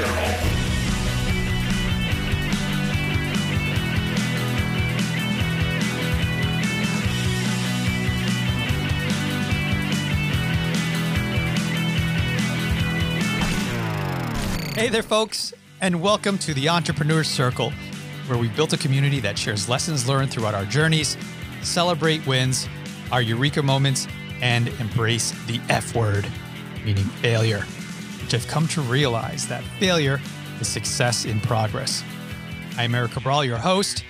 Circle. Hey there, folks, and welcome to the Entrepreneur Circle, where we built a community that shares lessons learned throughout our journeys, celebrate wins, our eureka moments, and embrace the F word, meaning failure, which I've come to realize that failure is success in progress. I'm Erik Cabral, your host,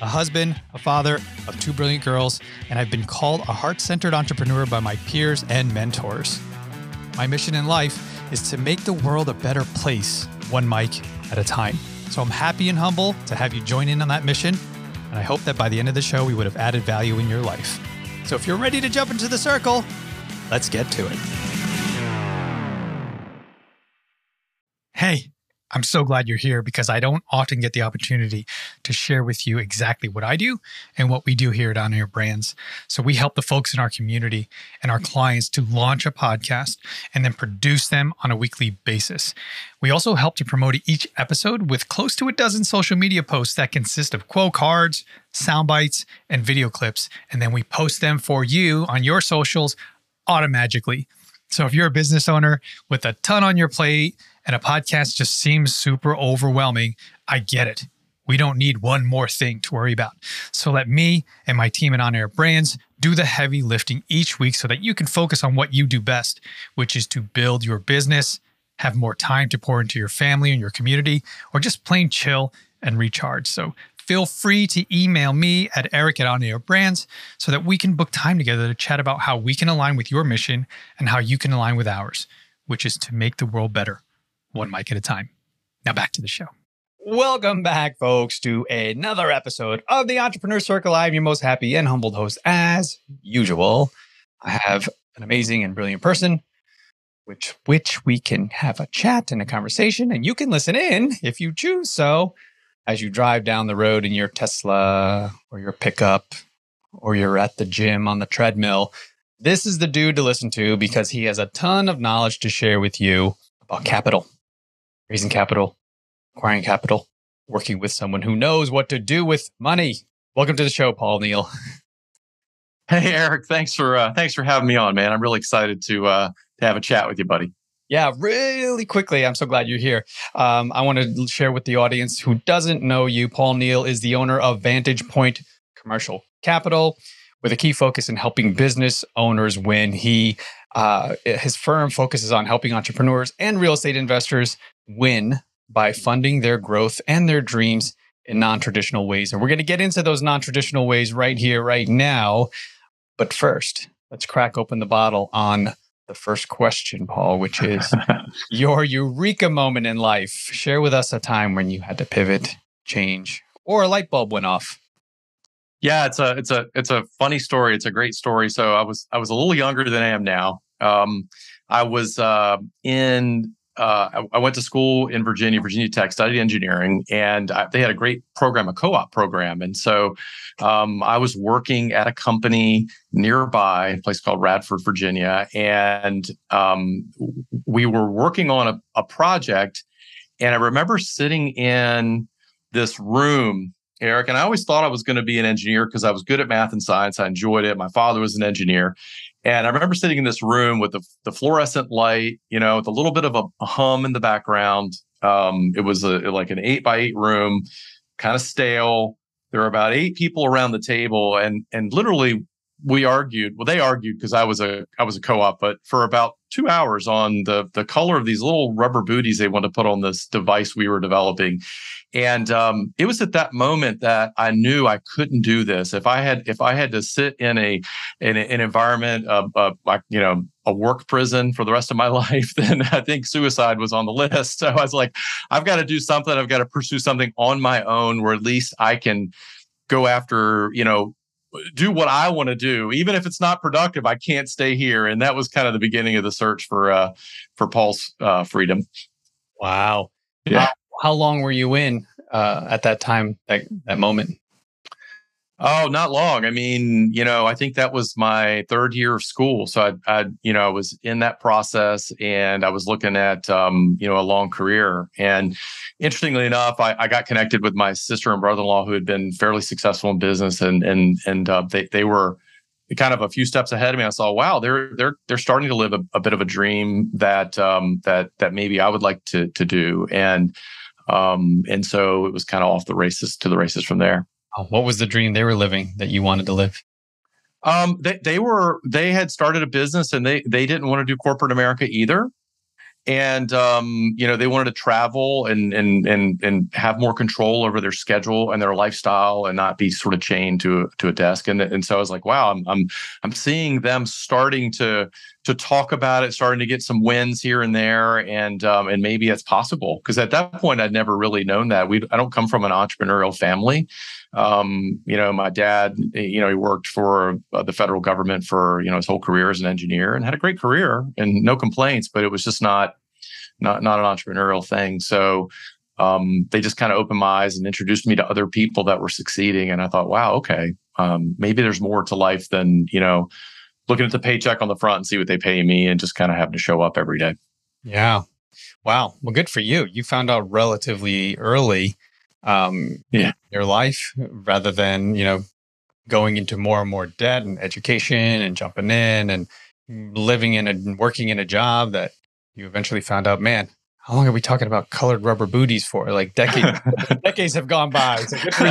a husband, a father of two brilliant girls, and I've been called a heart centered entrepreneur by my peers and mentors. My mission in life is to make the world a better place, one mic at a time. So I'm happy and humble to have you join in on that mission. And I hope that by the end of the show, we would have added value in your life. So if you're ready to jump into the circle, let's get to it. I'm so glad you're here because I don't often get the opportunity to share with you exactly what I do and what we do here at On Air Brands. So we help the folks in our community and our clients to launch a podcast and then produce them on a weekly basis. We also help to promote each episode with close to a dozen social media posts that consist of quote cards, sound bites, and video clips. And then we post them for you on your socials automatically. So if you're a business owner with a ton on your plate, and a podcast just seems super overwhelming, I get it. We don't need one more thing to worry about. So let me and my team at On Air Brands do the heavy lifting each week so that you can focus on what you do best, which is to build your business, have more time to pour into your family and your community, or just plain chill and recharge. So feel free to email me at eric at On Air Brands so that we can book time together to chat about how we can align with your mission and how you can align with ours, which is to make the world better one mic at a time. Now back to the show. Welcome back, folks, to another episode of the Entrepreneur Circle. I'm your most happy and humbled host, as usual. I have an amazing and brilliant person, which which we can have a chat and a conversation, and you can listen in if you choose so as you drive down the road in your Tesla or your pickup or you're at the gym on the treadmill. This is the dude to listen to because he has a ton of knowledge to share with you about capital raising capital, acquiring capital, working with someone who knows what to do with money. Welcome to the show, Paul Neal. Hey Erik, thanks for uh, thanks for having me on, man. I'm really excited to uh, to have a chat with you, buddy. Yeah, really quickly. I'm so glad you're here. Um, I want to share with the audience who doesn't know you. Paul Neal is the owner of Vantage Point Commercial Capital, with a key focus in helping business owners win. He uh, his firm focuses on helping entrepreneurs and real estate investors win by funding their growth and their dreams in non traditional ways. And we're going to get into those non traditional ways right here, right now. But first, let's crack open the bottle on the first question, Paul, which is your eureka moment in life. Share with us a time when you had to pivot, change, or a light bulb went off. Yeah, it's a it's a it's a funny story. It's a great story. So I was I was a little younger than I am now. Um, I was uh, in uh, I, I, went to school in Virginia, Virginia Tech, studied engineering, and I, they had a great program, a co-op program. And so um, I was working at a company nearby, a place called Radford, Virginia, and um, we were working on a, a project. And I remember sitting in this room Erik. And I always thought I was going to be an engineer because I was good at math and science. I enjoyed it. My father was an engineer. And I remember sitting in this room with the, the fluorescent light, you know, with a little bit of a, hum in the background. Um, it was a, like an eight by eight room, kind of stale. There were about eight people around the table, and and literally we argued. Well, they argued because I was a I was a co-op, but for about two hours on the the color of these little rubber booties they wanted to put on this device we were developing. And um, it was at that moment that I knew I couldn't do this. If I had if I had to sit in a in a, an environment of, of like you know a work prison for the rest of my life, then I think suicide was on the list. So I was like, I've got to do something. I've got to pursue something on my own, where at least I can go after you know do what I want to do, even if it's not productive. I can't stay here, and that was kind of the beginning of the search for uh, for Paul's uh, freedom. Wow. Yeah how long were you in uh, at that time, that, that moment? Oh, not long. I mean, you know, I think that was my third year of school. So I, I you know, I was in that process and I was looking at, um, you know, a long career. And interestingly enough, I, I got connected with my sister and brother-in-law who had been fairly successful in business and, and, and uh, they, they were kind of a few steps ahead of me. I saw, wow, they're, they're, they're starting to live a, a bit of a dream that, um, that, that maybe I would like to, to do. And, um, and so it was kind of off the races to the races from there. Oh, what was the dream they were living that you wanted to live? Um, they they were they had started a business and they they didn't want to do corporate America either, and um, you know they wanted to travel and and and and have more control over their schedule and their lifestyle and not be sort of chained to to a desk. And and so I was like, wow, I'm I'm I'm seeing them starting to to talk about it, starting to get some wins here and there, and um, and maybe it's possible because at that point I'd never really known that. We I don't come from an entrepreneurial family. Um, you know, my dad, you know, he worked for uh, the federal government for you know his whole career as an engineer and had a great career and no complaints, but it was just not not not an entrepreneurial thing. So um, they just kind of opened my eyes and introduced me to other people that were succeeding, and I thought, wow, okay, um, maybe there's more to life than you know looking at the paycheck on the front and see what they pay me and just kind of having to show up every day. Yeah. Wow. Well, good for you. You found out relatively early um, yeah. your life rather than, you know, going into more and more debt and education and jumping in and living in and working in a job that you eventually found out, man, how long are we talking about colored rubber booties for? Like decades, decades have gone by. So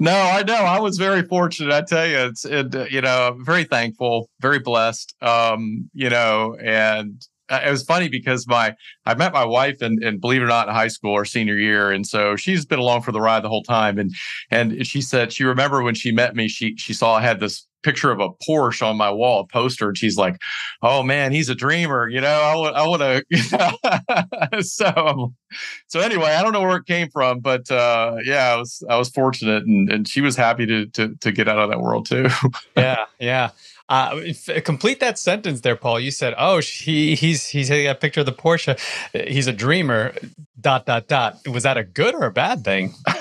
no, I know. I was very fortunate. I tell you, it's it, you know, very thankful, very blessed. Um, you know, and uh, it was funny because my I met my wife and and believe it or not in high school or senior year, and so she's been along for the ride the whole time. And and she said she remember when she met me, she she saw I had this picture of a Porsche on my wall, a poster, and she's like, "Oh man, he's a dreamer." You know, I would, I want to. so, so anyway, I don't know where it came from, but uh, yeah, I was, I was fortunate, and and she was happy to to to get out of that world too. yeah, yeah. Uh, complete that sentence there, Paul. You said, "Oh, he he's he's a picture of the Porsche. He's a dreamer." Dot dot dot. Was that a good or a bad thing?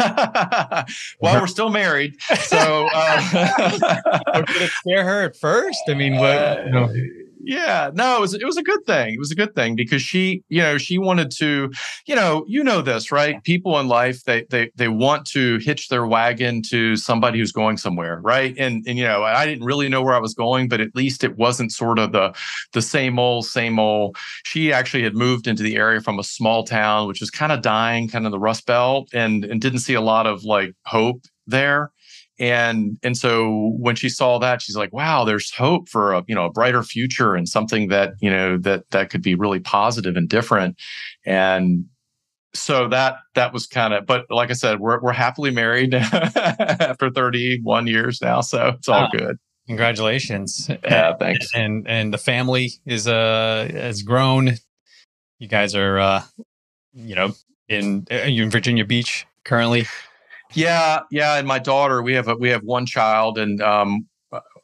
well, we're still married, so uh, did it scare her at first? I mean, what? You know yeah no it was it was a good thing. It was a good thing because she you know she wanted to you know you know this right? People in life they they they want to hitch their wagon to somebody who's going somewhere right? And and you know i didn't really know where i was going but at least it wasn't sort of the the same old same old. She actually had moved into the area from a small town which was kind of dying kind of the rust belt and and didn't see a lot of like hope there and and so when she saw that she's like wow there's hope for a you know a brighter future and something that you know that that could be really positive and different. And so that that was kind of but like i said we're, we're happily married after 31 years now so it's all ah, good. Congratulations. Yeah thanks. And and the family is uh has grown. You guys are uh you know in uh, you in virginia beach currently yeah, yeah, and my daughter, we have a, we have one child, and um,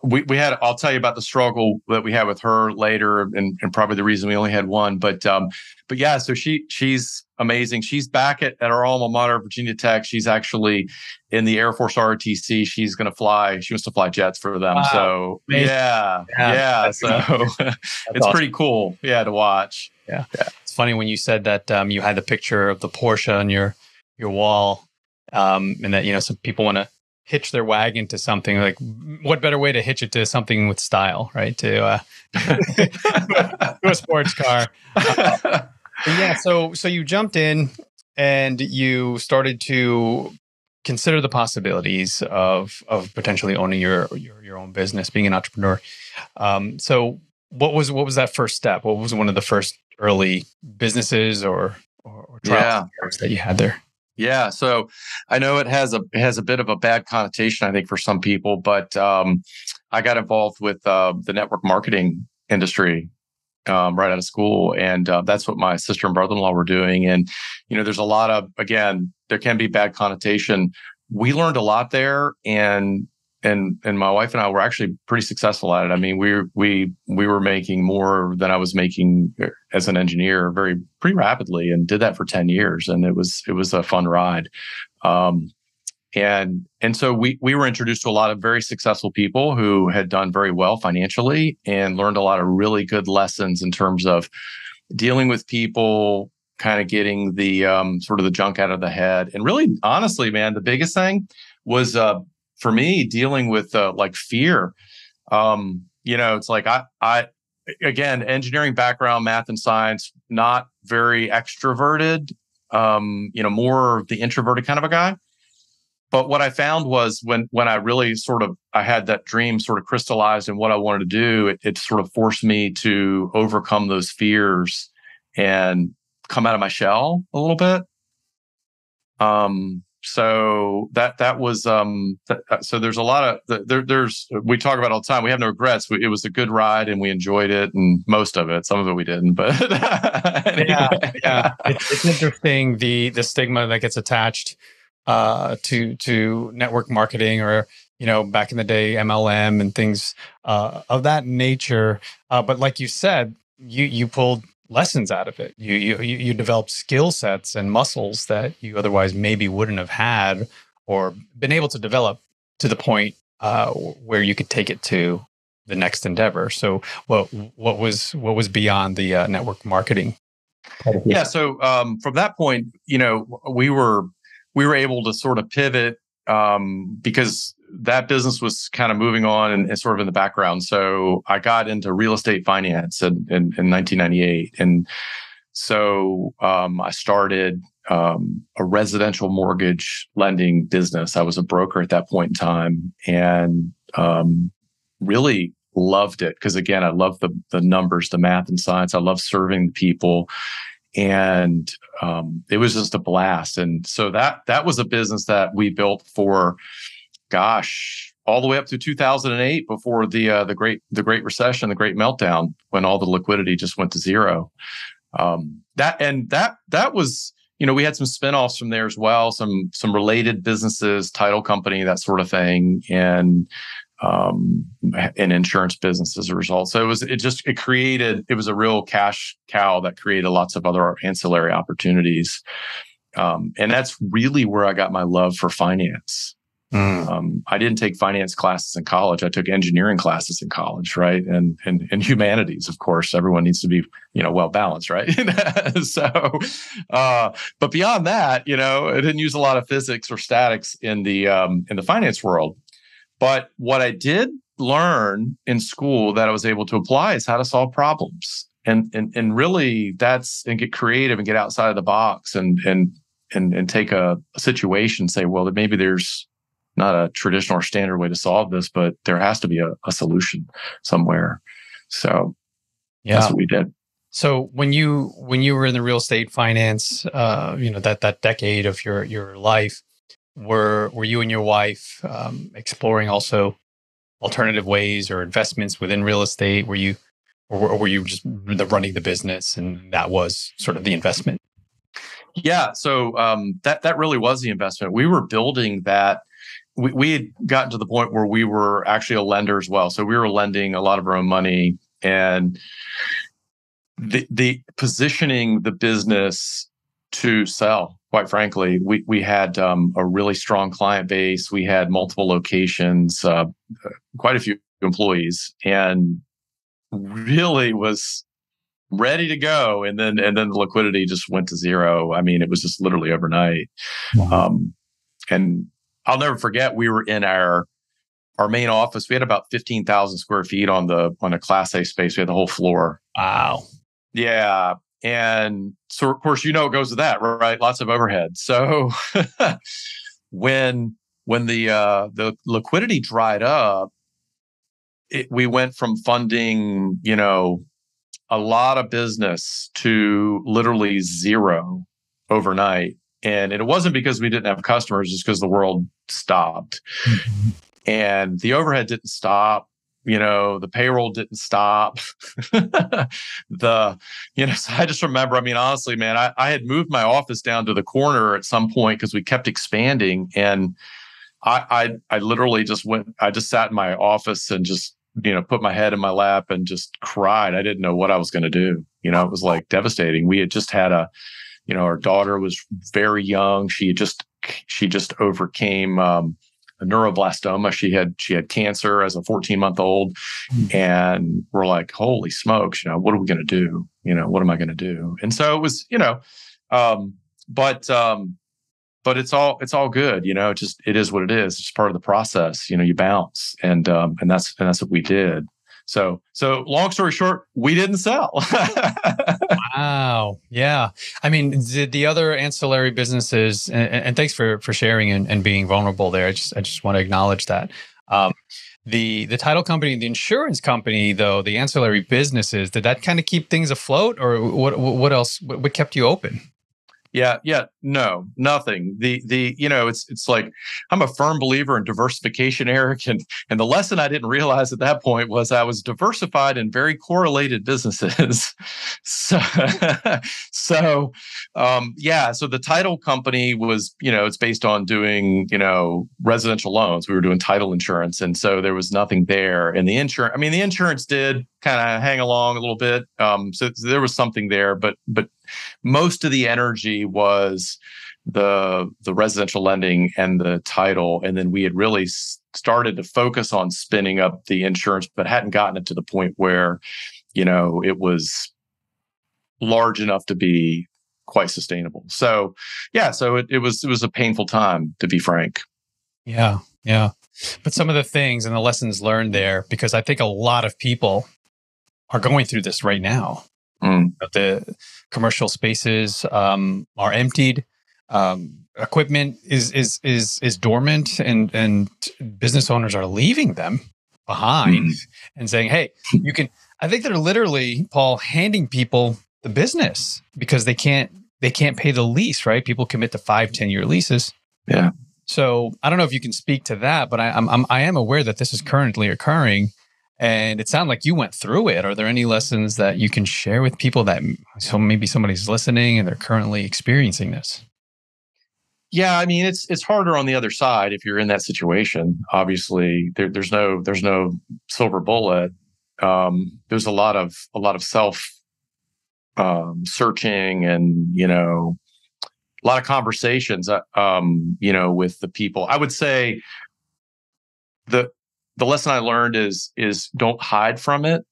we we had. I'll tell you about the struggle that we had with her later, and, and probably the reason we only had one. But um, but yeah, so she she's amazing. She's back at, at our alma mater, Virginia Tech. She's actually in the Air Force ROTC. She's going to fly. She wants to fly jets for them. Wow. So yeah, yeah. yeah so it's awesome. pretty cool. Yeah, to watch. Yeah. yeah. It's funny when you said that um, you had the picture of the Porsche on your your wall um, and that you know some people want to hitch their wagon to something like what better way to hitch it to something with style right? To uh to a sports car. Uh, yeah so so you jumped in and you started to consider the possibilities of of potentially owning your your, your own business being an entrepreneur. Um so what was what was that first step? What was one of the first early businesses or or, or trials yeah. that you had there yeah, so I know it has a it has a bit of a bad connotation, I think, for some people, but um, I got involved with uh, the network marketing industry um, right out of school, and uh, that's what my sister and brother in law were doing. And you know, there's a lot of again, there can be bad connotation. We learned a lot there, and and and my wife and I were actually pretty successful at it. I mean, we we we were making more than I was making uh, as an engineer very pretty rapidly, and did that for ten years, and it was it was a fun ride. Um, and and so we we were introduced to a lot of very successful people who had done very well financially and learned a lot of really good lessons in terms of dealing with people kind of getting the um, sort of the junk out of the head and really honestly man the biggest thing was uh, for me dealing with uh, like fear um, you know it's like i i again engineering background math and science not very extroverted um, you know more of the introverted kind of a guy but what I found was when when I really sort of I had that dream sort of crystallized in what I wanted to do, it, it sort of forced me to overcome those fears and come out of my shell a little bit. Um, so that that was um th- uh, so there's a lot of there there's we talk about all the time we have no regrets it was a good ride and we enjoyed it and most of it some of it we didn't but anyway. yeah yeah it's, it's interesting the the stigma that gets attached uh, to to network marketing or you know back in the day MLM and things uh, of that nature. Uh, but like you said, you you pulled lessons out of it. You you you develop skill sets and muscles that you otherwise maybe wouldn't have had or been able to develop to the point uh, where you could take it to the next endeavor. So what what was what was beyond the uh, network marketing? Yeah. So um, from that point, you know, we were we were able to sort of pivot um, because that business was kind of moving on and, and, sort of in the background. So I got into real estate finance in, in, in 1998. And so um, I started um, a residential mortgage lending business. I was a broker at that point in time and um, really loved it because again, I love the the numbers, the math and science. I love serving people and um, it was just a blast. And so that that was a business that we built for, gosh, all the way up to 2008 before the uh, the great the Great Recession, the Great Meltdown, when all the liquidity just went to zero. Um, that and that that was you know we had some spinoffs from there as well, some some related businesses, title company, that sort of thing, and um, in insurance business as a result. So it was, it just, it created, it was a real cash cow that created lots of other ancillary opportunities. Um, and that's really where I got my love for finance. Mm. Um, I didn't take finance classes in college. I took engineering classes in college, right? And and and humanities, of course. Everyone needs to be, you know, well balanced, right? so, uh, but beyond that, you know, I didn't use a lot of physics or statics in the um, in the finance world. But what I did learn in school that I was able to apply is how to solve problems. And and and really that's and get creative and get outside of the box and and and and take a, a situation say, well, maybe there's not a traditional or standard way to solve this, but there has to be a, a solution somewhere. So yeah. that's what we did. So when you when you were in the real estate finance, uh, you know that that decade of your your life, were were you and your wife um, exploring also alternative ways or investments within real estate? Were you, or, or were you just the running the business and that was sort of the investment? Yeah, so um, that that really was the investment. We were building that. We, we had gotten to the point where we were actually a lender as well. So we were lending a lot of our own money and the the positioning the business to sell quite frankly, we we had um, a really strong client base. We had multiple locations, uh, quite a few employees, and really was ready to go. And then and then the liquidity just went to zero. I mean, it was just literally overnight. Um, and I'll never forget we were in our our main office. We had about fifteen thousand square feet on the on a Class A space. We had the whole floor. Wow. Yeah, and so, of course, you know it goes to that, right? Lots of overhead. So when when the uh, the liquidity dried up, it, we went from funding, you know, a lot of business to literally zero overnight. And it wasn't because we didn't have customers, it's because the world stopped. Mm-hmm. And the overhead didn't stop you know the payroll didn't stop. The you know so i just remember i mean honestly man i, I had moved my office down to the corner at some point because we kept expanding. And I, I i literally just went i just sat in my office and just you know put my head in my lap and just cried. I didn't know what i was going to do. You know it was like devastating. We had just had a you know our daughter was very young she just she just overcame um, a neuroblastoma. She had she had cancer as a 14 month old, mm-hmm. and we're like, holy smokes, you know, what are we going to do? You know, what am I going to do? And so it was, you know, um, but um, but it's all it's all good. You know, it just it is what it is. It's part of the process. You know, you bounce, and um, and that's and that's what we did. So, so long story short, we didn't sell. wow. Yeah. I mean, the, the other ancillary businesses, and, and thanks for for sharing and, and, being vulnerable there. I just I just want to acknowledge that. Um, the the title company, the insurance company, though, the ancillary businesses, did that kind of keep things afloat, or what? What else? What kept you open? Yeah, yeah, no, nothing. The the you know, it's it's like I'm a firm believer in diversification, Erik, and and the lesson I didn't realize at that point was I was diversified in very correlated businesses. so so um, yeah, so the title company was you know it's based on doing you know residential loans. We were doing title insurance, and so there was nothing there. And the insurance, I mean, the insurance did kind of hang along a little bit. Um, so, so there was something there, but but most of the energy was the the residential lending and the title. And then we had really started to focus on spinning up the insurance but hadn't gotten it to the point where you know it was large enough to be quite sustainable. So yeah so it, it was it was a painful time to be frank. Yeah yeah. But some of the things and the lessons learned there because i think a lot of people are going through this right now Mm. The commercial spaces um, are emptied. Um, equipment is is is is dormant, and and business owners are leaving them behind mm. and saying, "Hey, you can." I think they're literally Paul handing people the business because they can't they can't pay the lease. Right? People commit to five, ten year leases. Yeah. So I don't know if you can speak to that, but I, I'm, I'm I am aware that this is currently occurring. And it sounded like you went through it. Are there any lessons that you can share with people that so maybe somebody's listening and they're currently experiencing this? Yeah, I mean it's it's harder on the other side if you're in that situation. Obviously, there, there's no there's no silver bullet. Um, there's a lot of a lot of self um, searching and you know a lot of conversations. Uh, um, you know, with the people. I would say the the lesson I learned is is don't hide from it.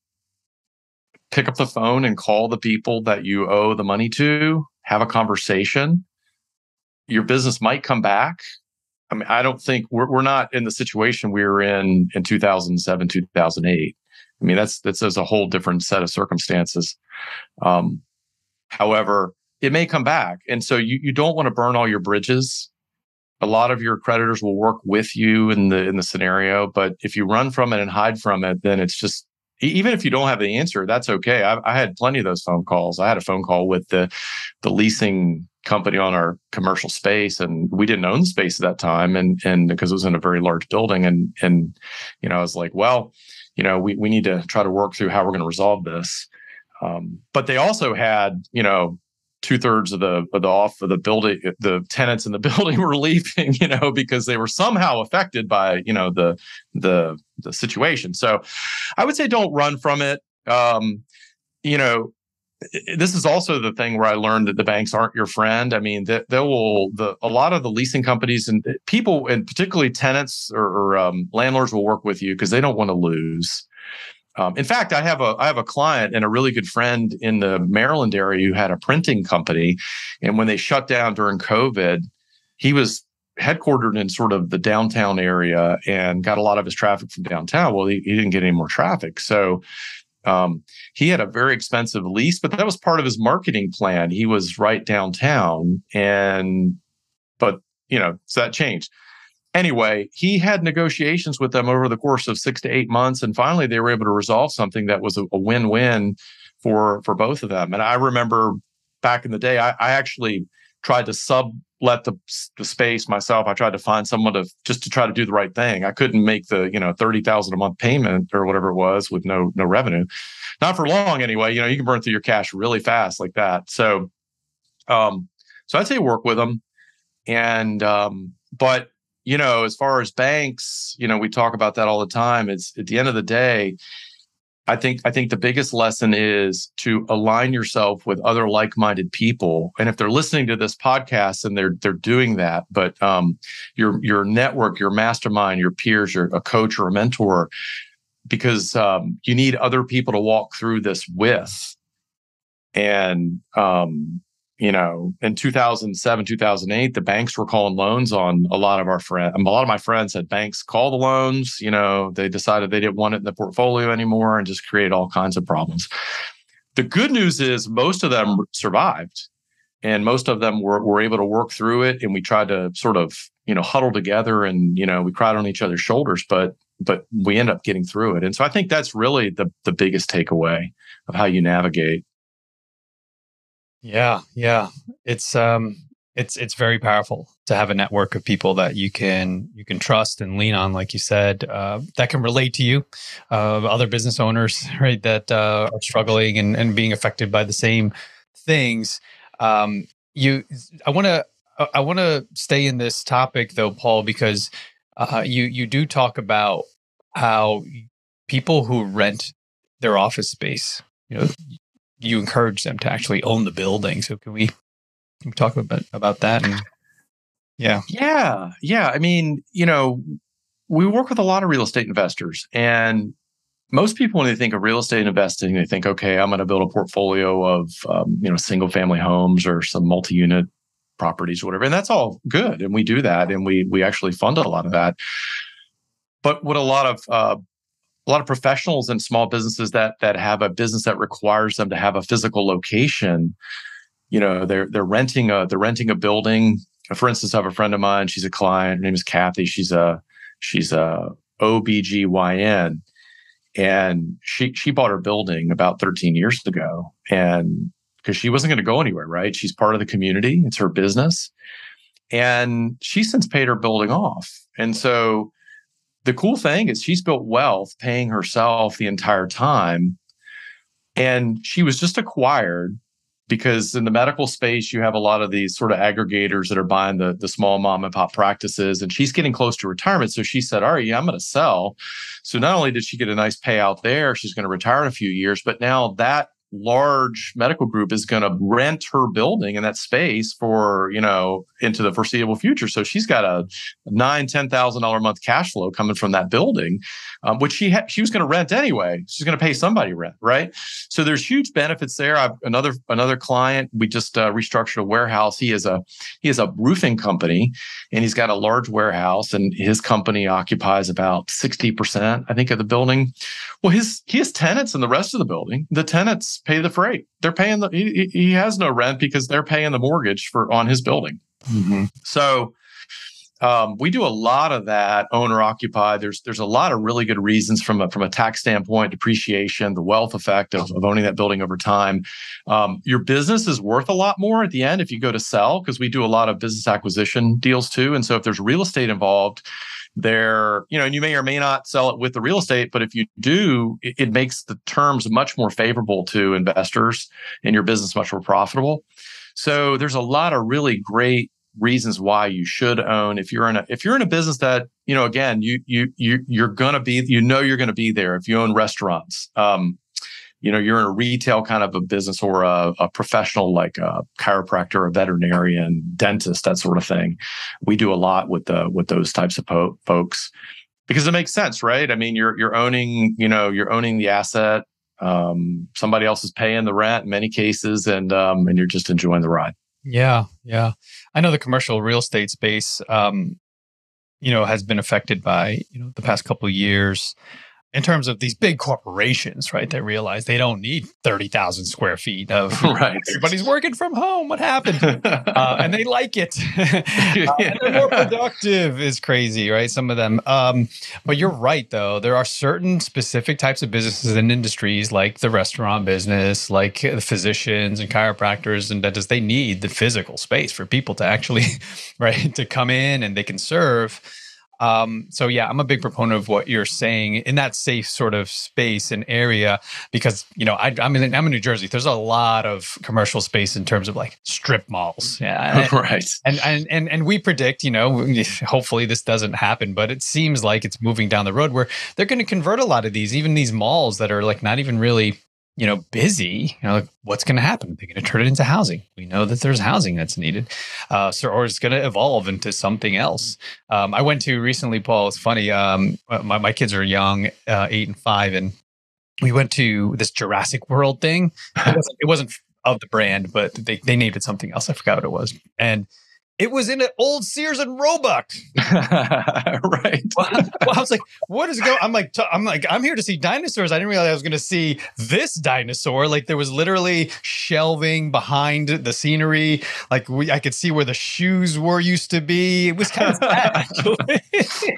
Pick up the phone and call the people that you owe the money to. Have a conversation. Your business might come back. I mean, I don't think we're we're not in the situation we were in in 2007, 2008. I mean, that's that's, that's a whole different set of circumstances. Um, however, it may come back, and so you you don't want to burn all your bridges a lot of your creditors will work with you in the in the scenario but if you run from it and hide from it then it's just even if you don't have the answer that's okay. I, I, had plenty of those phone calls. I had a phone call with the the leasing company on our commercial space and we didn't own the space at that time and and because it was in a very large building and and you know i was like well you know we, we need to try to work through how we're going to resolve this. Um, but they also had you know two thirds of the of the off of the building, the tenants in the building were leaving, you know, because they were somehow affected by you know the the the situation. So, I would say don't run from it. Um, you know, this is also the thing where I learned that the banks aren't your friend. I mean, they, they will the a lot of the leasing companies and people, and particularly tenants or, or um, landlords, will work with you because they don't want to lose. Um, in fact, I have a I have a client and a really good friend in the Maryland area who had a printing company, and when they shut down during COVID, he was headquartered in sort of the downtown area and got a lot of his traffic from downtown. Well, he, he didn't get any more traffic, so um, he had a very expensive lease, but that was part of his marketing plan. He was right downtown, and but you know, so that changed anyway, he had negotiations with them over the course of six to eight months, and finally they were able to resolve something that was a, a win-win for for both of them. And I remember back in the day, I, I actually tried to sublet the, the space myself. I tried to find someone to just to try to do the right thing. I couldn't make the you know thirty thousand a month payment or whatever it was with no no revenue, not for long anyway. You know you can burn through your cash really fast like that. So, um, so I'd say work with them, and um, but you know, as far as banks, you know, we talk about that all the time. It's at the end of the day, I think I think the biggest lesson is to align yourself with other like-minded people. And if they're listening to this podcast and they're they're doing that, but um, your your network, your mastermind, your peers, your a coach or a mentor, because um, you need other people to walk through this with. And um, you know, in 2007, 2008, the banks were calling loans on a lot of our friends. A lot of my friends had banks call the loans. You know, they decided they didn't want it in the portfolio anymore and just create all kinds of problems. The good news is most of them survived and most of them were, were able to work through it. And we tried to sort of, you know, huddle together and, you know, we cried on each other's shoulders, but, but we end up getting through it. And so I think that's really the, the biggest takeaway of how you navigate yeah, yeah. It's um it's it's very powerful to have a network of people that you can you can trust and lean on like you said uh, that can relate to you uh, other business owners right that uh, are struggling and, and being affected by the same things um, you i want to i want to stay in this topic though paul because uh, you you do talk about how people who rent their office space you know you encourage them to actually own the building. So can we, can we talk about about that? And yeah, yeah, yeah. I mean, you know, we work with a lot of real estate investors, and most people when they think of real estate investing, they think, okay, I'm going to build a portfolio of um, you know single family homes or some multi unit properties or whatever, and that's all good, and we do that, and we we actually fund a lot of that. But what a lot of uh, a lot of professionals and small businesses that that have a business that requires them to have a physical location you know they're they're renting a they're renting a building. For instance i have a friend of mine she's a client her name is kathy she's a she's a obgyn and she she bought her building about 13 years ago and because she wasn't going to go anywhere right? She's part of the community it's her business. And she since paid her building off. And so the cool thing is she's built wealth paying herself the entire time. And she was just acquired because in the medical space, you have a lot of these sort of aggregators that are buying the, the small mom and pop practices. And she's getting close to retirement. So she said, All right, yeah, I'm going to sell. So not only did she get a nice payout there, she's going to retire in a few years, but now that large medical group is going to rent her building in that space for you know into the foreseeable future. So she's got a nine ten thousand dollar a month cash flow coming from that building um, which she she was going to rent anyway. She's going to pay somebody rent right? So there's huge benefits there. I've, another another client we just uh, restructured a warehouse. He is a he is a roofing company and he's got a large warehouse and his company occupies about 60% i think of the building. Well his he has tenants in the rest of the building. The tenants pay the freight. They're paying the he, he has no rent because they're paying the mortgage for on his building. Mm-hmm. So um, we do a lot of that owner occupied. There's there's a lot of really good reasons from a from a tax standpoint, depreciation, the wealth effect of, of owning that building over time. Um, your business is worth a lot more at the end if you go to sell because we do a lot of business acquisition deals too. And so if there's real estate involved, there, you know, and you may or may not sell it with the real estate, but if you do, it, it makes the terms much more favorable to investors and your business much more profitable. So there's a lot of really great reasons why you should own. If you're in a if you're in a business that you know again you you you you're gonna be you know you're gonna be there if you own restaurants. Um you know you're in a retail kind of a business or a, a professional like a chiropractor a veterinarian dentist that sort of thing. We do a lot with the with those types of po- folks because it makes sense right? I mean you're you're owning you know you're owning the asset. Um, somebody else is paying the rent in many cases and um, and you're just enjoying the ride yeah yeah. I know the commercial real estate space um, you know has been affected by you know the past couple years in terms of these big corporations, right? They realize they don't need 30,000 square feet of right. everybody's working from home. What happened? uh, and they like it. uh, and they're more productive is crazy, right? Some of them. Um, but you're right, though. There are certain specific types of businesses and industries like the restaurant business, like the physicians and chiropractors and dentists. They need the physical space for people to actually, right, to come in and they can serve Um, so yeah, I'm a big proponent of what you're saying in that safe sort of space and area because you know I, I'm in I'm in New Jersey. There's a lot of commercial space in terms of like strip malls. Yeah, right. And and and and we predict, you know, hopefully this doesn't happen, but it seems like it's moving down the road where they're going to convert a lot of these, even these malls that are like not even really you know, busy, you know, like what's going to happen? They're going to turn it into housing. We know that there's housing that's needed, uh, so or it's going to evolve into something else. Um, I went to recently, Paul. It's funny. Um, my my kids are young, uh, eight and five, and we went to this Jurassic World thing. It wasn't, it wasn't of the brand, but they they named it something else. I forgot what it was, and it was in an old Sears and Roebuck. right. Well, well, I was like, what is going? I'm like, t- I'm like, I'm here to see dinosaurs. I didn't realize I was going to see this dinosaur. Like there was literally shelving behind the scenery. Like we, I could see where the shoes were used to be. It was kind of sad, actually.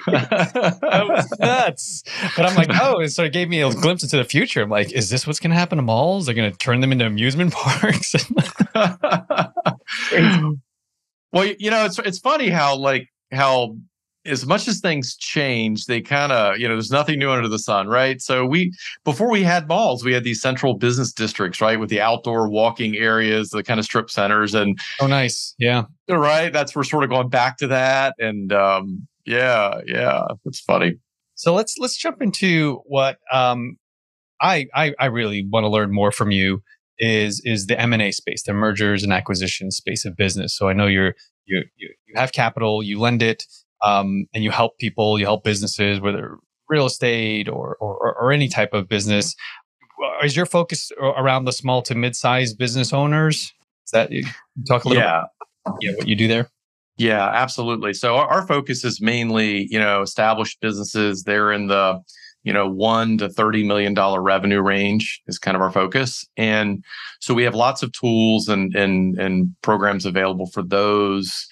that was nuts. But I'm like, oh, and so it gave me a glimpse into the future. I'm like, is this what's going to happen to malls? They're going to turn them into amusement parks. Well, you know, it's it's funny how like how as much as things change, they kind of, you know, there's nothing new under the sun, right? So we before we had malls, we had these central business districts, right, with the outdoor walking areas, the kind of strip centers, and oh, nice, yeah, right. That's we're sort of going back to that, and um, yeah, yeah, it's funny. So let's let's jump into what um, I I, I really want to learn more from you is is the M&A space, the mergers and acquisitions space of business. So I know you're you you, you have capital, you lend it, um, and you help people, you help businesses, whether real estate or, or or any type of business. Is your focus around the small to mid-sized business owners? Is that you talk a little yeah. Bit, yeah, what you do there? Yeah, absolutely. So our, our focus is mainly, you know, established businesses. They're in the you know, one to $30 million revenue range is kind of our focus. And so we have lots of tools and, and, and programs available for those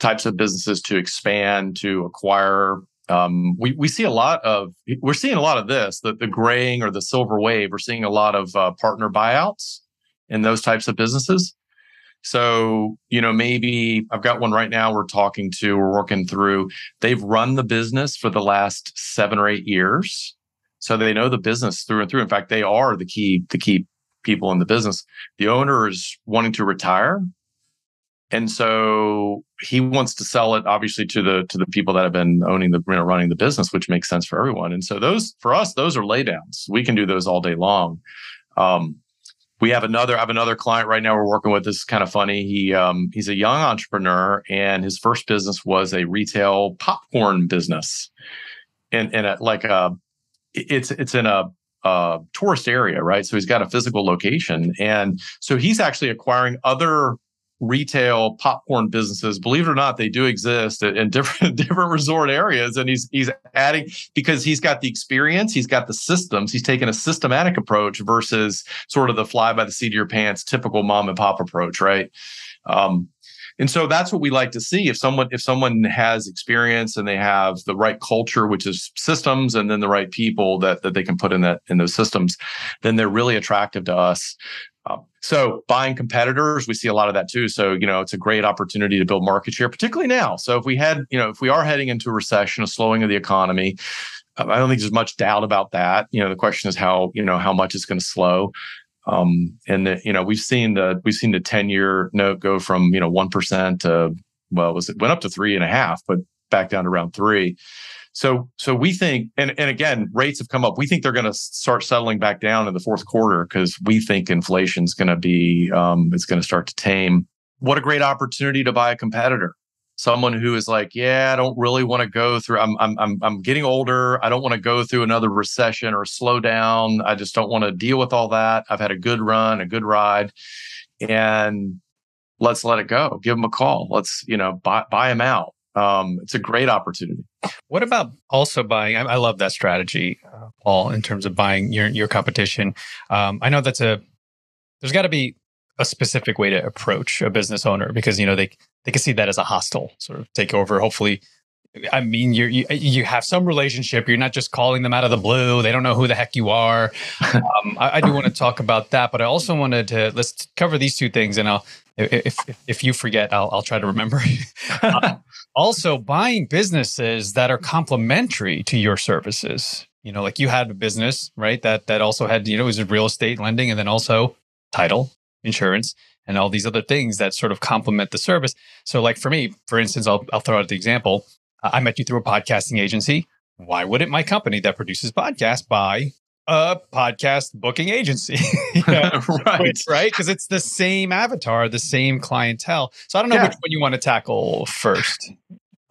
types of businesses to expand, to acquire. Um, we, we see a lot of, we're seeing a lot of this, the, the graying or the silver wave. We're seeing a lot of uh, partner buyouts in those types of businesses. So, you know, maybe I've got one right now we're talking to, we're working through. They've run the business for the last seven or eight years. So they know the business through and through. In fact, they are the key, the key people in the business. The owner is wanting to retire. And so he wants to sell it obviously to the to the people that have been owning the you know, running the business, which makes sense for everyone. And so those for us, those are laydowns. We can do those all day long. Um, we have another I have another client right now we're working with. This is kind of funny. He um, he's a young entrepreneur, and his first business was a retail popcorn business, and and a, like a it's it's in a uh, tourist area, right? So he's got a physical location, and so he's actually acquiring other retail popcorn businesses. Believe it or not, they do exist in different different resort areas, and he's he's adding because he's got the experience, he's got the systems. He's taken a systematic approach versus sort of the fly by the seat of your pants typical mom and pop approach, right? Um, and so that's what we like to see if someone if someone has experience and they have the right culture which is systems and then the right people that that they can put in that in those systems then they're really attractive to us um, so buying competitors, we see a lot of that too. So, you know, it's a great opportunity to build market share, particularly now. So if we had, you know, if we are heading into a recession, a slowing of the economy, um, I don't think there's much doubt about that. You know, the question is how, you know, how much it's going to slow. Um, and the, you know, we've seen the, we've seen the 10 year note go from, you know, 1% to, well, was, it went up to three and a half, but back down to around three. So, so we think, and, and again, rates have come up. We think they're going to start settling back down in the fourth quarter because we think inflation's going to be, um, it's going to start to tame. What a great opportunity to buy a competitor. Someone who is like, yeah, I don't really want to go through. I'm, I'm, I'm, I'm getting older. I don't want to go through another recession or slow down. I just don't want to deal with all that. I've had a good run, a good ride, and let's let it go. Give them a call. Let's, you know, buy, buy them out um, it's a great opportunity. What about also buying? I, I love that strategy, uh, Paul, in terms of buying your your competition. Um, I know that's a there's got to be a specific way to approach a business owner because you know they they can see that as a hostile sort of takeover. Hopefully, I mean you you you have some relationship. You're not just calling them out of the blue. They don't know who the heck you are. um, I, I do want to talk about that, but I also wanted to let's cover these two things, and I'll if if, if you forget, I'll I'll try to remember. uh, also buying businesses that are complementary to your services. You know, like you had a business, right? That that also had, you know, it was real estate lending and then also title, insurance, and all these other things that sort of complement the service. So, like for me, for instance, I'll I'll throw out the example. I met you through a podcasting agency. Why wouldn't my company that produces podcasts buy a podcast booking agency. right. Right. Because it's the same avatar, the same clientele. So I don't know yeah. which one you want to tackle first.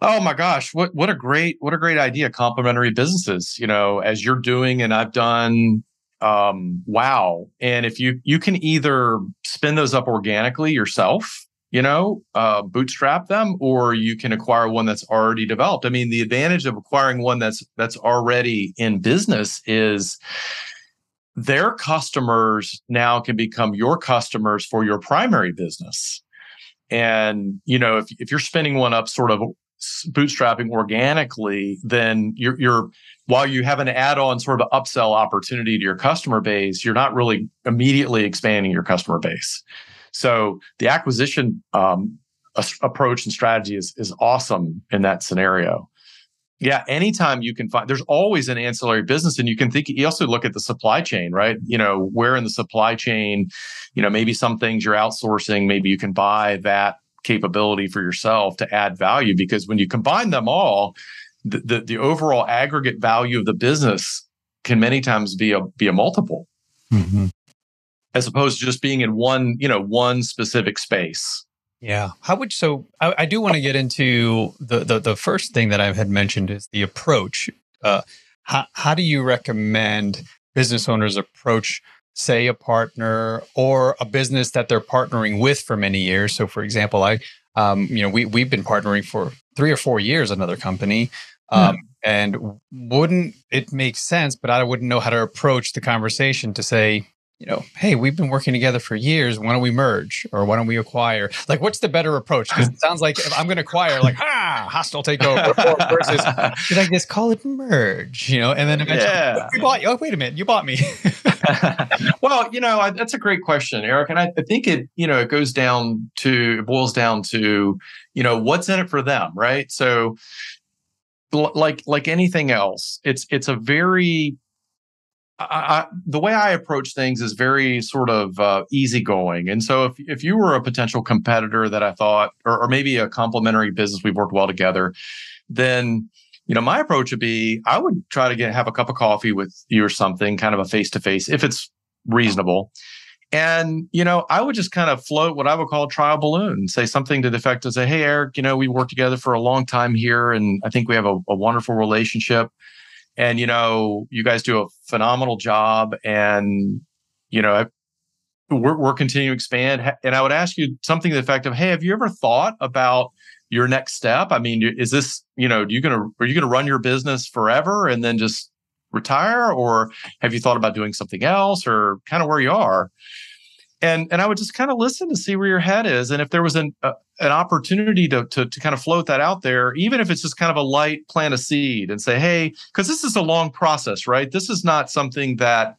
Oh my gosh, what what a great what a great idea. Complementary businesses, you know, as you're doing and I've done um wow. And if you you can either spin those up organically yourself you know, uh, bootstrap them, or you can acquire one that's already developed. I mean, the advantage of acquiring one that's that's already in business is their customers now can become your customers for your primary business. And you know, if if you're spinning one up sort of bootstrapping organically, then you're you're while you have an add-on sort of upsell opportunity to your customer base, you're not really immediately expanding your customer base. So the acquisition um, approach and strategy is is awesome in that scenario. Yeah, anytime you can find, there's always an ancillary business, and you can think. You also look at the supply chain, right? You know, where in the supply chain, you know, maybe some things you're outsourcing, maybe you can buy that capability for yourself to add value. Because when you combine them all, the the, the overall aggregate value of the business can many times be a be a multiple. Mm-hmm as opposed to just being in one, you know, one specific space. Yeah. How would so I, I do want to get into the, the the first thing that I had mentioned is the approach. Uh, how how do you recommend business owners approach say a partner or a business that they're partnering with for many years? So for example, I um, you know, we we've been partnering for three or four years, another company. Um, hmm. And wouldn't it make sense? But I wouldn't know how to approach the conversation to say, you know, hey, we've been working together for years. Why don't we merge or why don't we acquire? Like, what's the better approach? Because it sounds like if I'm going to acquire, like, ah, hostile takeover versus should I just call it merge? You know, and then eventually, yeah. you bought you. Oh, wait a minute, you bought me. well, you know, I, that's a great question, Erik, and I, I think it, you know, it goes down to it boils down to, you know, what's in it for them, right? So, like like anything else, it's it's a very I, the way I approach things is very sort of uh, easygoing. And so, if if you were a potential competitor that I thought, or, or maybe a complementary business we've worked well together, then you know my approach would be I would try to get have a cup of coffee with you or something, kind of a face to face, if it's reasonable. And you know, I would just kind of float what I would call a trial balloon, say something to the effect of say, "Hey, Erik, you know, we worked together for a long time here, and I think we have a, a wonderful relationship." And you know you guys do a phenomenal job and you know we're, we're continuing to expand. And i would ask you something to the effect of hey have you ever thought about your next step? I mean is this you know you gonna are you gonna run your business forever and then just retire? Or have you thought about doing something else? Or kind of where you are and and I would just kind of listen to see where your head is, and if there was an uh, an opportunity to, to to kind of float that out there, even if it's just kind of a light plant a seed and say, hey, because this is a long process, right? This is not something that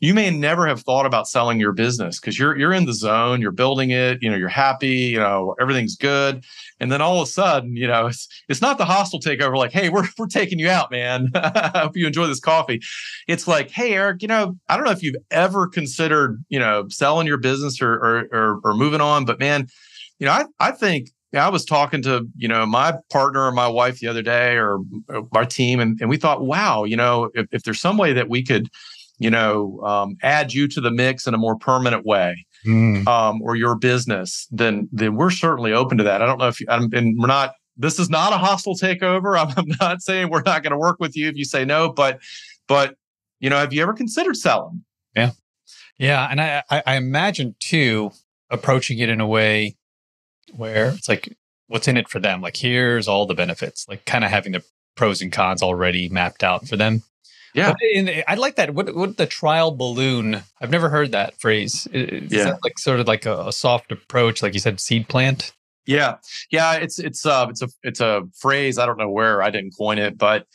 you may never have thought about selling your business because you're you're in the zone, you're building it, you know, you're happy, you know, everything's good. And then all of a sudden, you know, it's it's not the hostile takeover like, hey, we're we're taking you out, man. I hope you enjoy this coffee. It's like, hey, Erik, you know, I don't know if you've ever considered, you know, selling your business or or or, or moving on, but man, you know, I I think I was talking to, you know, my partner or my wife the other day or, our team, and, and we thought, wow, you know, if, if there's some way that we could you know, um, add you to the mix in a more permanent way, mm. um, or your business, then then we're certainly open to that. I don't know if you, I'm, and we're not. This is not a hostile takeover. I'm, I'm not saying we're not going to work with you if you say no, but but you know, have you ever considered selling? Yeah, yeah, and I I, I imagine too approaching it in a way where it's like what's in it for them. Like here's all the benefits. Like kind of having the pros and cons already mapped out for them. Yeah, I like that. What what the trial balloon? I've never heard that phrase. Is yeah. like sort of like a, a, soft approach, like you said, seed plant? Yeah, yeah. It's it's uh it's a it's a phrase. I don't know where I didn't coin it, but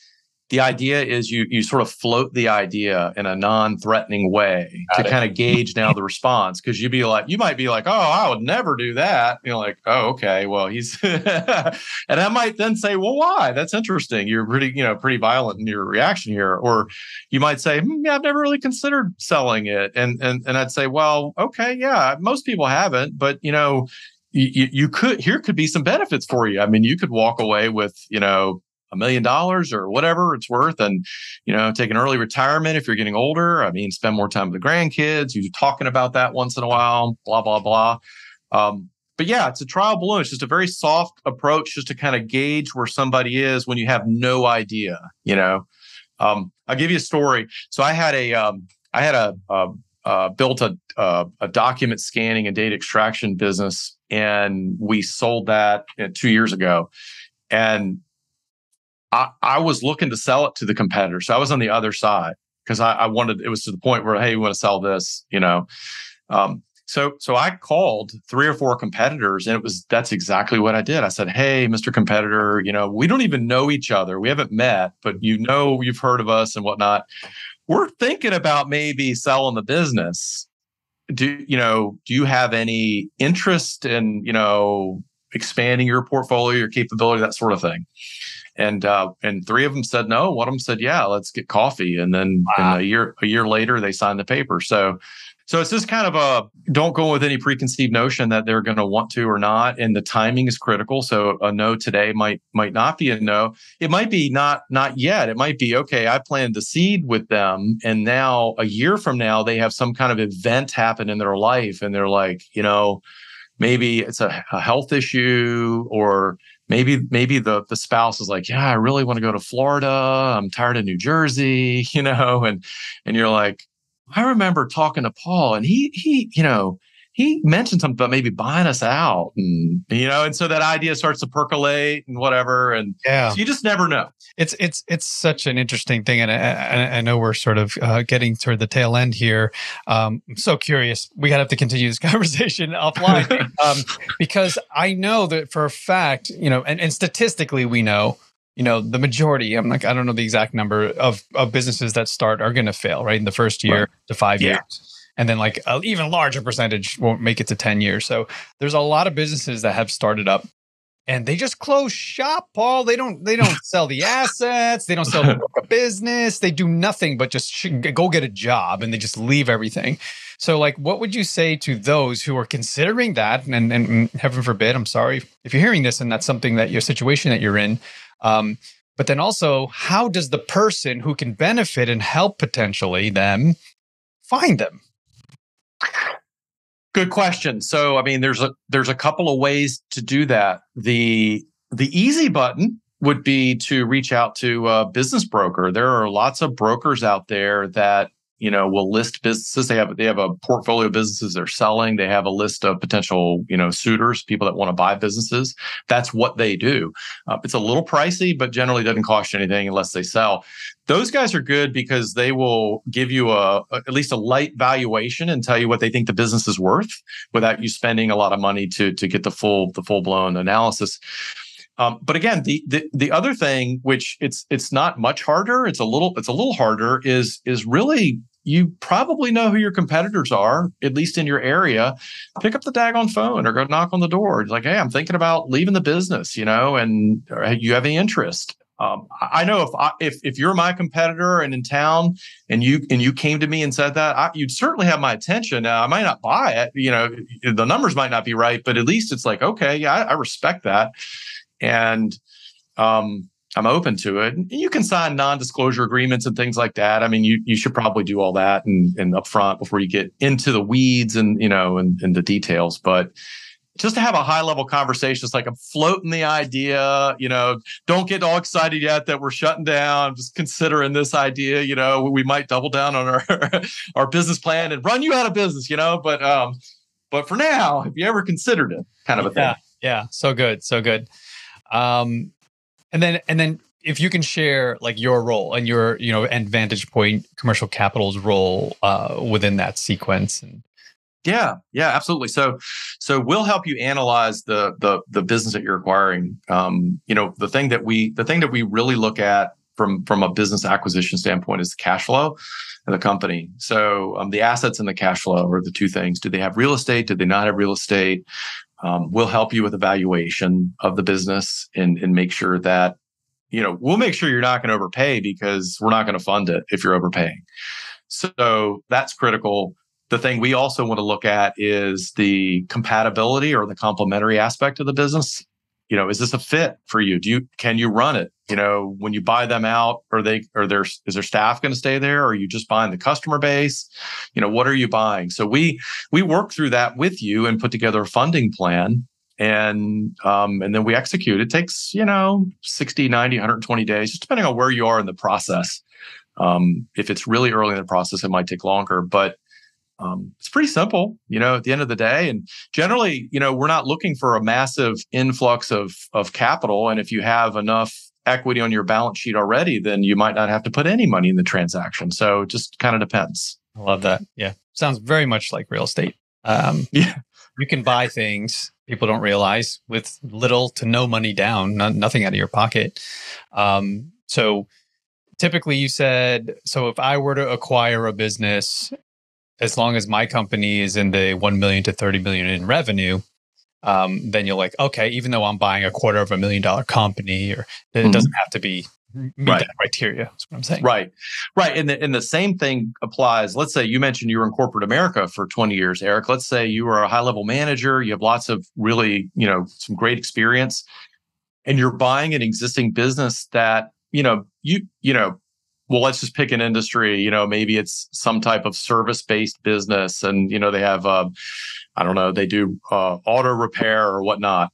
the idea is you you sort of float the idea in a non-threatening way Got to it. kind of gauge now the response because you'd be like you might be like oh I would never do that. You know like oh okay well he's and I might then say well why? That's interesting. You're pretty you know pretty violent in your reaction here. Or you might say hmm, yeah I've never really considered selling it. And and and I'd say well okay yeah most people haven't but you know you, you could here could be some benefits for you. I mean, you could walk away with you know a million dollars or whatever it's worth, and you know take an early retirement if you're getting older. I mean, spend more time with the grandkids. You're talking about that once in a while. Blah blah blah. Um, but yeah, it's a trial balloon. It's just a very soft approach, just to kind of gauge where somebody is when you have no idea. You know, um, I'll give you a story. So I had a um, I had a, a uh, built a, a, a document scanning and data extraction business and we sold that two years ago. And I, I was looking to sell it to the competitor. So I was on the other side because I, I, wanted, it was to the point where, hey, we want to sell this, you know. Um, so, so I called three or four competitors, and it was that's exactly what I did. I said, "Hey, Mr. Competitor, you know, we don't even know each other. We haven't met, but you know, you've heard of us and whatnot. We're thinking about maybe selling the business do you know do you have any interest in you know expanding your portfolio your capability that sort of thing and uh, and three of them said no one of them said yeah let's get coffee and then wow. a year a year later they signed the paper so so it's just kind of a don't go with any preconceived notion that they're going to want to or not, and the timing is critical. So a no today might might not be a no. It might be not not yet. It might be okay. I planted the seed with them, and now a year from now they have some kind of event happen in their life, and they're like, you know, maybe it's a, a health issue or maybe maybe the the spouse is like yeah i really want to go to florida. I'm tired of new jersey you know and and you're like I remember talking to Paul and he, he, you know, he mentioned something about maybe buying us out and you know and so that idea starts to percolate and whatever. And yeah. so you just never know. It's it's it's such an interesting thing. And i, I know we're sort of uh, getting toward the tail end here. Um, i'm so curious. We gotta have to continue this conversation offline. Um, because i know that for a fact you know and, and statistically we know you know the majority i'm like i don't know the exact number of of businesses that start are going to fail right in the first year right. to five yeah. years and then like an even larger percentage won't make it to 10 years. So there's a lot of businesses that have started up and they just close shop paul. They don't they don't sell the assets. They don't sell the business. They do nothing but just go get a job and they just leave everything. So like what would you say to those who are considering that? And, and heaven forbid i'm sorry if you're hearing this and that's something that your situation that you're in. Um, but then also, how does the person who can benefit and help potentially them find them? Good question. So, I mean, there's a there's a couple of ways to do that. The the easy button would be to reach out to a business broker. There are lots of brokers out there that you know will list businesses. They have they have a portfolio of businesses they're selling. They have a list of potential you know suitors people that want to buy businesses. That's what they do. Uh, it's a little pricey but generally doesn't cost you anything unless they sell. Those guys are good because they will give you a, a at least a light valuation and tell you what they think the business is worth without you spending a lot of money to to get the full the full blown analysis. Um, but again, the, the the other thing, which it's it's not much harder, it's a little it's a little harder, is is really you probably know who your competitors are, at least in your area. Pick up the daggone phone or go knock on the door. It's like, hey, I'm thinking about leaving the business, you know, and you have any interest? Um, I know if I, if if you're my competitor and in town, and you and you came to me and said that, I, you'd certainly have my attention. Now, I might not buy it, you know, the numbers might not be right, but at least it's like, okay, yeah, I, I respect that, and um, I'm open to it. And You can sign non-disclosure agreements and things like that. I mean, you you should probably do all that and and upfront before you get into the weeds and you know and, and the details. But just to have a high level conversation, it's like I'm floating the idea. You know, don't get all excited yet that we're shutting down. Just considering this idea. You know, we might double down on our our business plan and run you out of business. You know, but um, but for now, have you ever considered it? Kind of a yeah, thing. Yeah. So good. So good. Um, and then and then if you can share like your role and your you know and vantage point commercial capital's role uh, within that sequence and yeah yeah absolutely so so we'll help you analyze the the the business that you're acquiring um you know the thing that we the thing that we really look at from from a business acquisition standpoint is the cash flow of the company. So um, the assets and the cash flow are the two things. Do they have real estate? Do they not have real estate? Um, we'll help you with evaluation of the business and, and make sure that you know we'll make sure you're not going to overpay because we're not going to fund it if you're overpaying. So that's critical. The thing we also want to look at is the compatibility or the complementary aspect of the business you know, is this a fit for you? Do you can you run it? You know, when you buy them out, are they are there is their staff going to stay there? Or are you just buying the customer base? You know, what are you buying? So we we work through that with you and put together a funding plan and um, and then we execute. It takes, you know, 60, 90, 120 days, just depending on where you are in the process. Um, if it's really early in the process, it might take longer. But um, it's pretty simple, you know, at the end of the day. And generally, you know, we're not looking for a massive influx of of capital. And if you have enough equity on your balance sheet already, then you might not have to put any money in the transaction. So it just kind of depends. I love that. Yeah. Sounds very much like real estate. Um, yeah. You can buy things people don't realize with little to no money down, not, nothing out of your pocket. Um, so typically you said, so if I were to acquire a business as long as my company is in the 1 million to 30 million in revenue, um, then you're like, okay, even though I'm buying a quarter of a million dollar company, or it mm-hmm. doesn't have to be meet right. that criteria. That's what I'm saying. Right, right. And the and the same thing applies. Let's say you mentioned you were in corporate America for 20 years, Erik. Let's say you were a high level manager. You have lots of really, you know, some great experience, and you're buying an existing business that you know you you know well, let's just pick an industry. You know, maybe it's some type of service-based business, and you know they have, uh, I don't know, they do uh, auto repair or whatnot.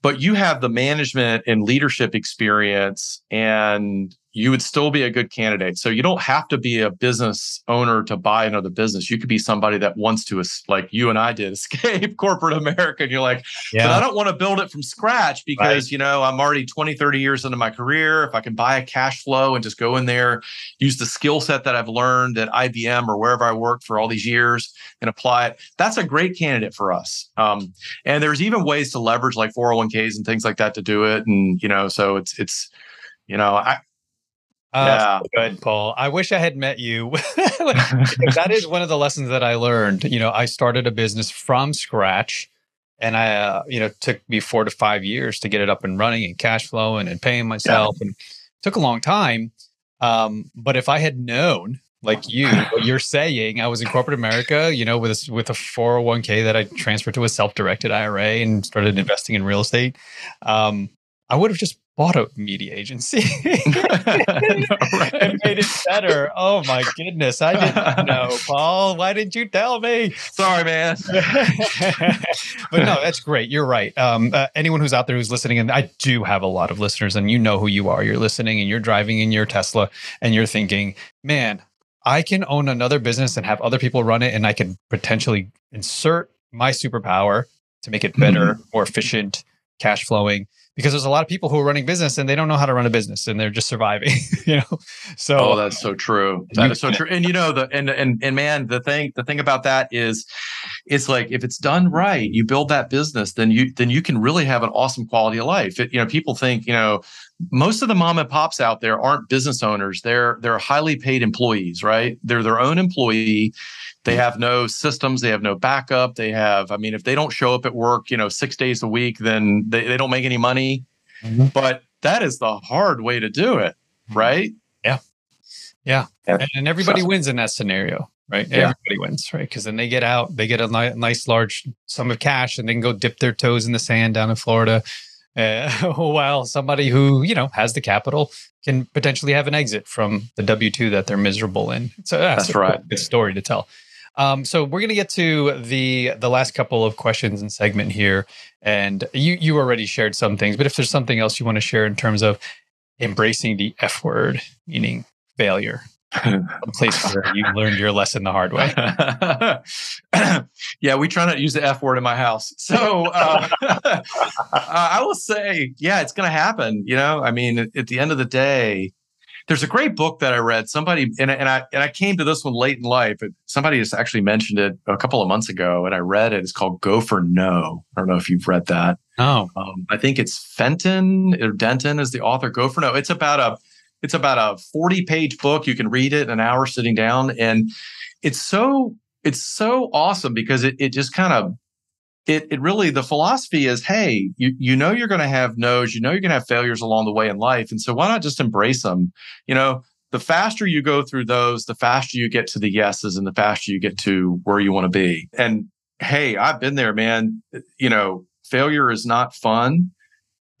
But you have the management and leadership experience, and you would still be a good candidate. So you don't have to be a business owner to buy another business. You could be somebody that wants to, like you and I did, escape corporate America. And you're like, yeah. but I don't want to build it from scratch because, right. you know, I'm already 20, 30 years into my career. If I can buy a cash flow and just go in there, use the skill set that I've learned at IBM or wherever I worked for all these years and apply it, that's a great candidate for us. Um, and there's even ways to leverage like 401ks and things like that to do it. And, you know, so it's, it's, you know, I, uh, yeah. Good, Paul. I wish I had met you. that is one of the lessons that I learned. You know, I started a business from scratch and I, uh, you know, took me four to five years to get it up and running and cash flowing and paying myself. Yeah. And took a long time. Um, but if I had known, like you, what you're saying, I was in corporate America, you know, with a, with a 401k that I transferred to a self-directed IRA and started investing in real estate. Um, I would have just bought a media agency right. and made it better. Oh my goodness. I didn't know, Paul. Why didn't you tell me? Sorry, man. but no, that's great. You're right. Um, uh, anyone who's out there who's listening, and I do have a lot of listeners, and you know who you are. You're listening and you're driving in your Tesla and you're thinking, man, I can own another business and have other people run it, and I can potentially insert my superpower to make it better, mm-hmm. more efficient, cash flowing because there's a lot of people who are running business and they don't know how to run a business and they're just surviving you know? So oh that's so true. That is so true. And you know the and and and man the thing the thing about that is it's like if it's done right you build that business then you then you can really have an awesome quality of life. It, you know people think you know most of the mom and pops out there aren't business owners they're they're highly paid employees right they're their own employee they have no systems, they have no backup. They have, I mean, if they don't show up at work, you know, six days a week, then they, they don't make any money. Mm-hmm. But that is the hard way to do it, mm-hmm. right? Yeah. Yeah. yeah. And, everybody so, wins in that scenario, right? Yeah. Everybody wins, right? Because then they get out, they get a ni- nice large sum of cash and they can go dip their toes in the sand down in Florida. Uh, while somebody who, you know, has the capital can potentially have an exit from the W 2 that they're miserable in. So that's, that's right. Good story to tell. Um, so we're going to get to the the last couple of questions and segment here, and you you already shared some things, but if there's something else you want to share in terms of embracing the F word, meaning failure, a place where you learned your lesson the hard way. yeah, we try not to use the F word in my house. So uh, I will say, yeah, it's going to happen. You know, I mean, at, at the end of the day, there's a great book that I read. Somebody and, and I and I came to this one late in life. Somebody just actually mentioned it a couple of months ago, and I read it. It's called Go for No. I don't know if you've read that. Oh, um, I think it's Fenton or Denton is the author. Go for No. It's about a it's about a 40 page book. You can read it in an hour sitting down. And it's so, it's so awesome because it, it just kind of, it, it really, the philosophy is, hey, you, you know, you're going to have no's, you know, you're going to have failures along the way in life. And so why not just embrace them? You know, the faster you go through those, the faster you get to the yeses and the faster you get to where you want to be. And hey, I've been there, man. You know, failure is not fun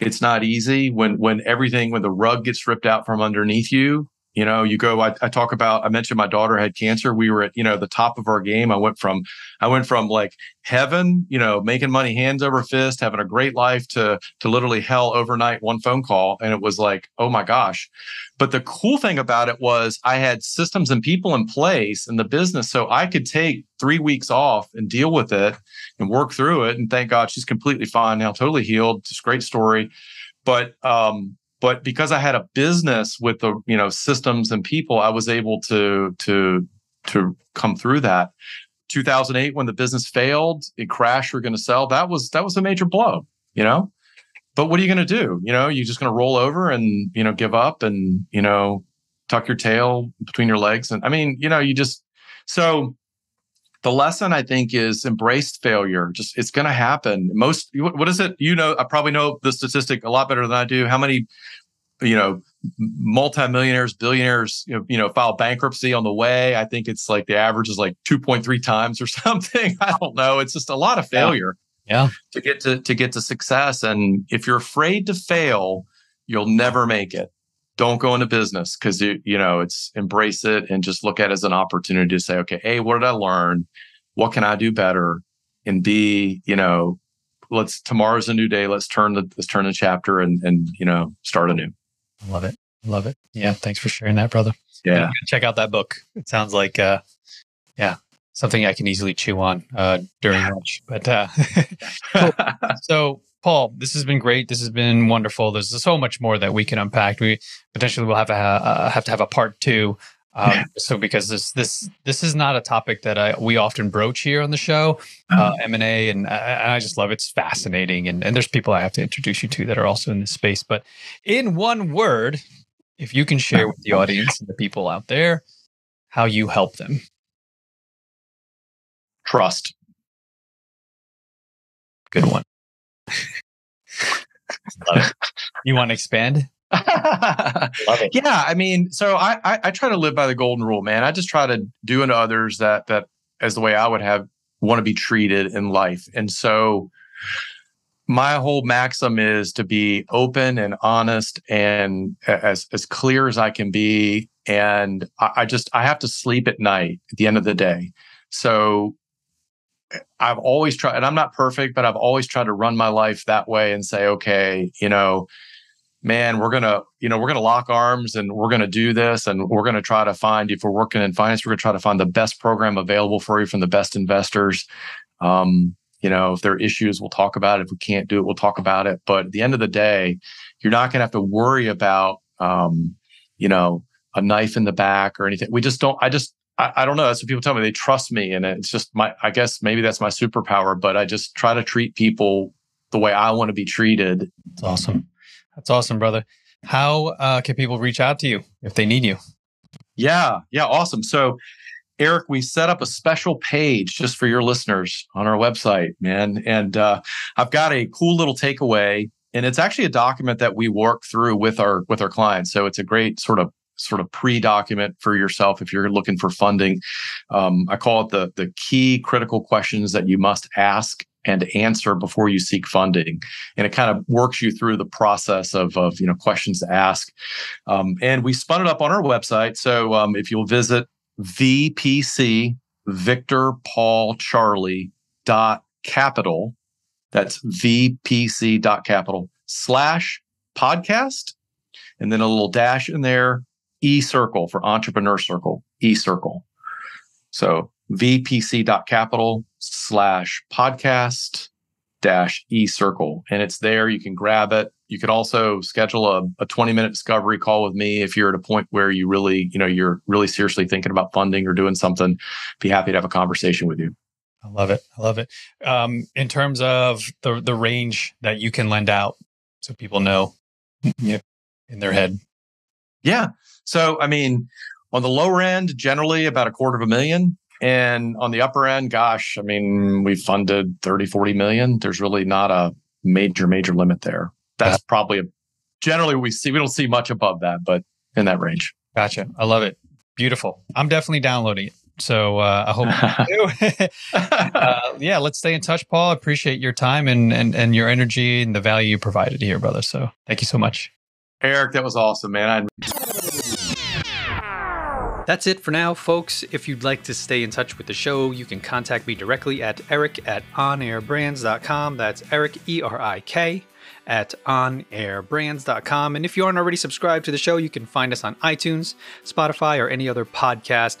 it's not easy when when everything when the rug gets ripped out from underneath you you know you go I, I, talk about i mentioned my daughter had cancer. We were at you know the top of our game. I went from i went from like heaven you know making money hands over fist having a great life to to literally hell overnight one phone call. And it was like oh my gosh. But the cool thing about it was i had systems and people in place in the business so i could take three weeks off and deal with it and work through it. And thank god she's completely fine now totally healed. Just great story. But um but because I had a business with the you know systems and people, I was able to to to come through that. 2008 when the business failed, it crashed. We're going to sell. That was that was a major blow, you know. But what are you going to do? You know, you're just going to roll over and you know give up and you know tuck your tail between your legs. And I mean, you know, you just so the lesson I think is embrace failure. Just it's going to happen. Most what is it? You know, I probably know the statistic a lot better than I do. How many, you know, multimillionaires, billionaires, you know, you know, file bankruptcy on the way? I think it's like the average is like two point three times or something. I don't know. It's just a lot of failure. Yeah. yeah. To get to to get to success, and if you're afraid to fail, you'll never make it don't go into business because you you know it's embrace it and just look at it as an opportunity to say okay a what did i learn? What can i do better? And b you know let's tomorrow's a new day. Let's turn the let's turn the chapter and and you know start anew. Love it. Love it. Yeah thanks for sharing that brother. Yeah. Check out that book. It sounds like uh yeah something i can easily chew on uh during lunch but uh so Paul, this has been great. This has been wonderful. There's so much more that we can unpack. We potentially will have to have, uh, have to have a part two. Um. So because this this this is not a topic that I, we often broach here on the show, uh, M and A, and I just love it. it's fascinating. And and there's people I have to introduce you to that are also in this space. But in one word, if you can share with the audience and the people out there how you help them, trust. Good one. you want to expand? Yeah, I mean, so I, I, I try to live by the golden rule, man. I just try to do unto others that that as the way I would have want to be treated in life, and so my whole maxim is to be open and honest and as as clear as I can be. And I, I just I have to sleep at night at the end of the day. So I've always tried, and I'm not perfect, but I've always tried to run my life that way and say, okay, you know, man, we're gonna, you know, we're gonna lock arms and we're gonna do this, and we're gonna try to find. If we're working in finance, we're gonna try to find the best program available for you from the best investors. Um, you know, if there are issues, we'll talk about it. If we can't do it, we'll talk about it. But at the end of the day, you're not gonna have to worry about, um, you know, a knife in the back or anything. We just don't. I just I, I, don't know. That's what people tell me. They trust me. And it's just my, I guess maybe that's my superpower, but I just try to treat people the way I want to be treated. That's awesome. That's awesome, brother. How uh, can people reach out to you if they need you? Yeah. Yeah. Awesome. So, Erik, we set up a special page just for your listeners on our website, man. And uh, I've got a cool little takeaway and it's actually a document that we work through with our with our clients so it's a great sort of sort of pre-document for yourself if you're looking for funding. Um, I call it the the key critical questions that you must ask and answer before you seek funding, and it kind of works you through the process of of you know questions to ask. Um, and we spun it up on our website, so um, if you'll visit VPC Victor Paul Charlie dot capital, that's VPC dot capital slash podcast and then a little dash in there E Circle for Entrepreneur Circle, E Circle. So vpc.capital slash podcast dash E Circle. And it's there. You can grab it. You could also schedule a, a 20 minute discovery call with me if you're at a point where you really, you know, you're really seriously thinking about funding or doing something. Be happy to have a conversation with you. I love it. I love it. Um, in terms of the the range that you can lend out, so people know in their head Yeah. So, I mean, on the lower end, generally about a quarter of a million. And on the upper end, gosh, I mean, we funded 30, 40 million. There's really not a major, major limit there. That's probably a, generally we see, we don't see much above that, but in that range. Gotcha. I love it. Beautiful. I'm definitely downloading it. So uh, I hope you do. uh, yeah, let's stay in touch, Paul. Appreciate your time and, and and your energy and the value you provided here, brother. So thank you so much. Erik, that was awesome, man. I- That's it for now, folks. If you'd like to stay in touch with the show, you can contact me directly at erik at onairbrands.com. That's Erik, E R I K, at onairbrands.com. And if you aren't already subscribed to the show, you can find us on iTunes, Spotify, or any other podcast